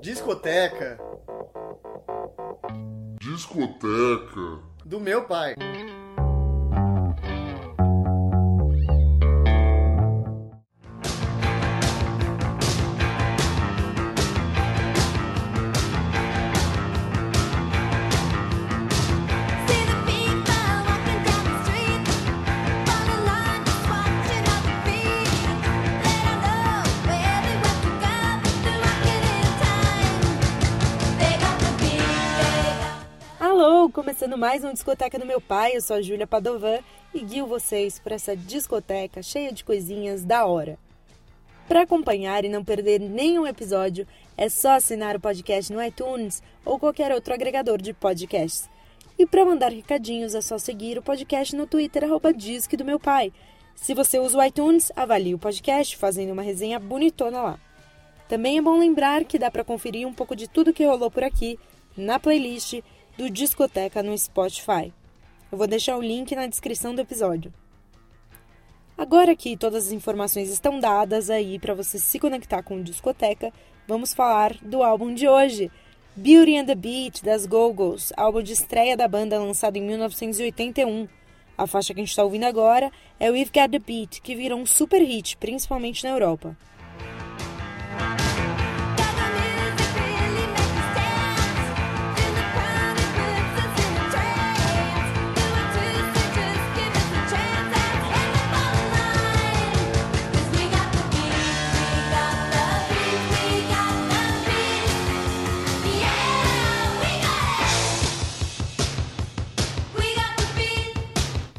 Discoteca Discoteca. do meu pai. Começando mais um Discoteca do Meu Pai, eu sou a Júlia Padovan e guio vocês por essa discoteca cheia de coisinhas da hora. Para acompanhar e não perder nenhum episódio, é só assinar o podcast no iTunes ou qualquer outro agregador de podcasts. E para mandar recadinhos é só seguir o podcast no Twitter, arroba do Meu Pai. Se você usa o iTunes, avalie o podcast fazendo uma resenha bonitona lá. Também é bom lembrar que dá para conferir um pouco de tudo que rolou por aqui na playlist do Discoteca no Spotify. Eu vou deixar o link na descrição do episódio. Agora que todas as informações estão dadas aí para você se conectar com o Discoteca, vamos falar do álbum de hoje, Beauty and the Beat das Go-Go's, álbum de estreia da banda lançado em 1981. A faixa que a gente está ouvindo agora é We've Got the Beat, que virou um super hit, principalmente na Europa.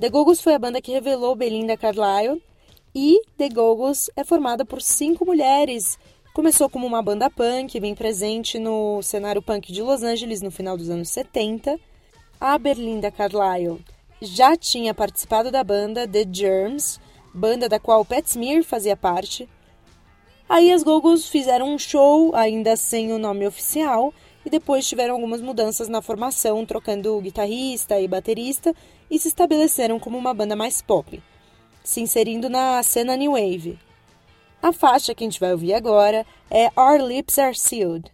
The Go-Go's foi a banda que revelou Belinda Carlisle e The Go-Go's é formada por cinco mulheres. Começou como uma banda punk, bem presente no cenário punk de Los Angeles no final dos anos 70. A Belinda Carlisle já tinha participado da banda The Germs, banda da qual Pat Smear fazia parte. Aí as Go-Go's fizeram um show, ainda sem o nome oficial, e depois tiveram algumas mudanças na formação, trocando guitarrista e baterista, e se estabeleceram como uma banda mais pop, se inserindo na cena New Wave. A faixa que a gente vai ouvir agora é Our Lips Are Sealed.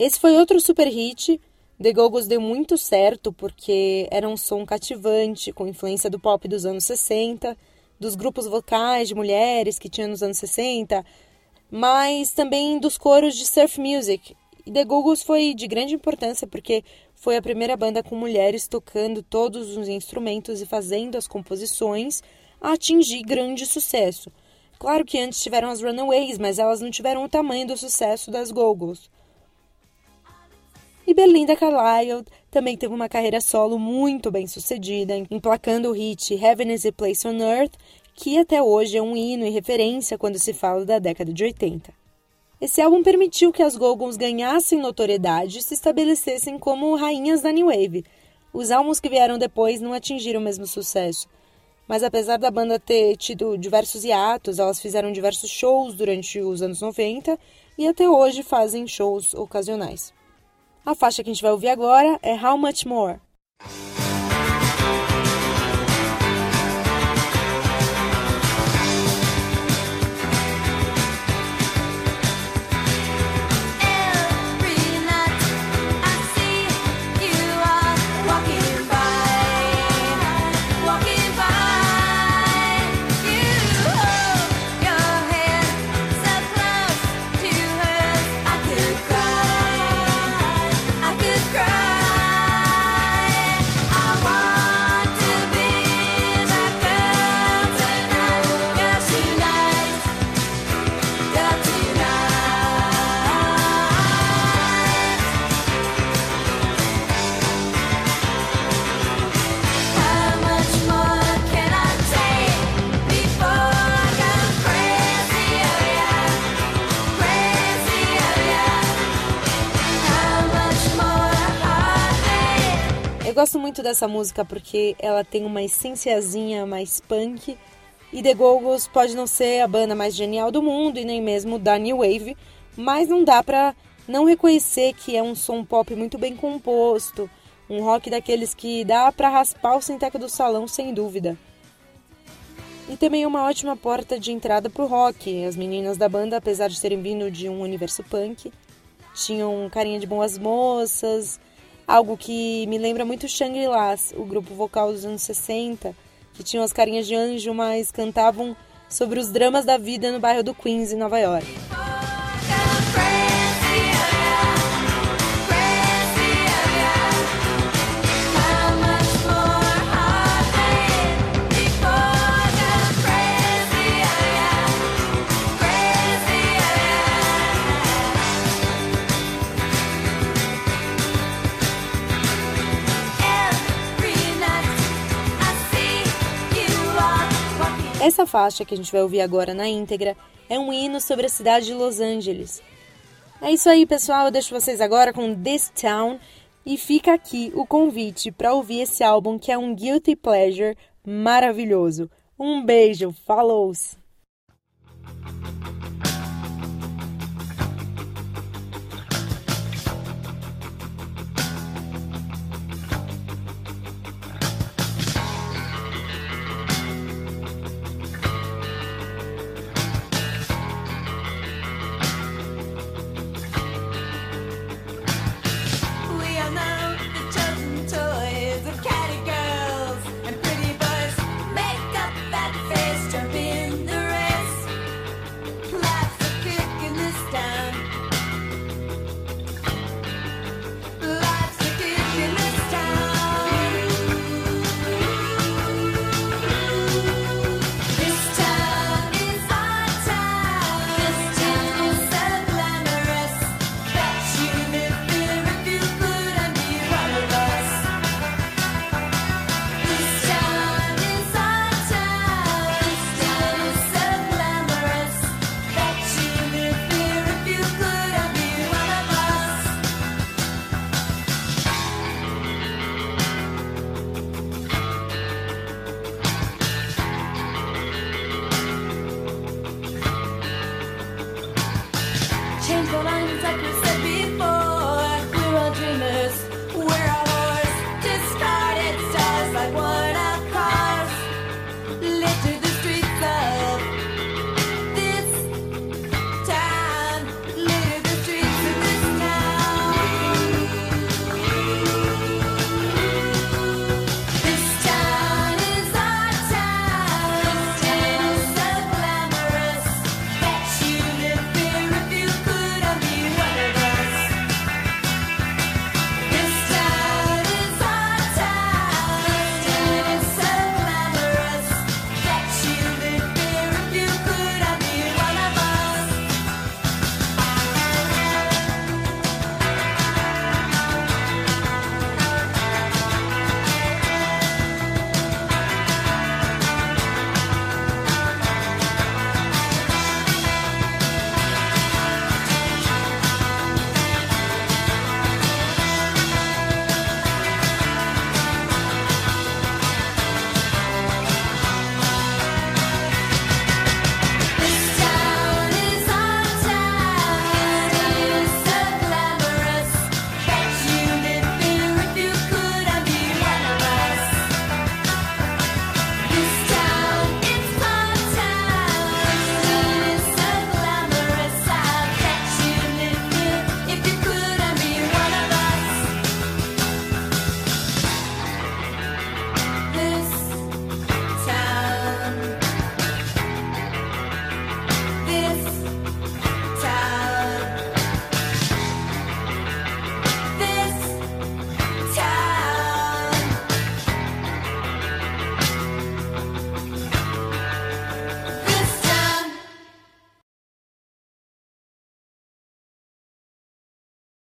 Esse foi outro super hit. The Go-Go's deu muito certo porque era um som cativante, com influência do pop dos anos 60, dos grupos vocais de mulheres que tinha nos anos 60, mas também dos coros de surf music. E The Go-Go's foi de grande importância porque foi a primeira banda com mulheres tocando todos os instrumentos e fazendo as composições a atingir grande sucesso. Claro que antes tiveram as Runaways, mas elas não tiveram o tamanho do sucesso das Go-Go's. E Belinda Carlisle também teve uma carreira solo muito bem sucedida, emplacando o hit Heaven is a Place on Earth, que até hoje é um hino e referência quando se fala da década de 80. Esse álbum permitiu que as Go-Go's ganhassem notoriedade e se estabelecessem como rainhas da New Wave. Os álbuns que vieram depois não atingiram o mesmo sucesso. Mas apesar da banda ter tido diversos hiatos, elas fizeram diversos shows durante os anos 90 e até hoje fazem shows ocasionais. A faixa que a gente vai ouvir agora é How Much More. Eu gosto muito dessa música porque ela tem uma essenciazinha mais punk. E The Go-Go's pode não ser a banda mais genial do mundo e nem mesmo da New Wave, mas não dá pra não reconhecer que é um som pop muito bem composto, um rock daqueles que dá pra raspar o sinteco do salão sem dúvida. E também uma ótima porta de entrada pro rock. As meninas da banda, apesar de terem vindo de um universo punk, tinham carinha de boas moças, algo que me lembra muito Shangri-Las, o grupo vocal dos anos 60, que tinham as carinhas de anjo, mas cantavam sobre os dramas da vida no bairro do Queens, em Nova York. Essa faixa que a gente vai ouvir agora na íntegra é um hino sobre a cidade de Los Angeles. É isso aí, pessoal. Eu deixo vocês agora com This Town e fica aqui o convite para ouvir esse álbum que é um guilty pleasure maravilhoso. Um beijo, falou! -se.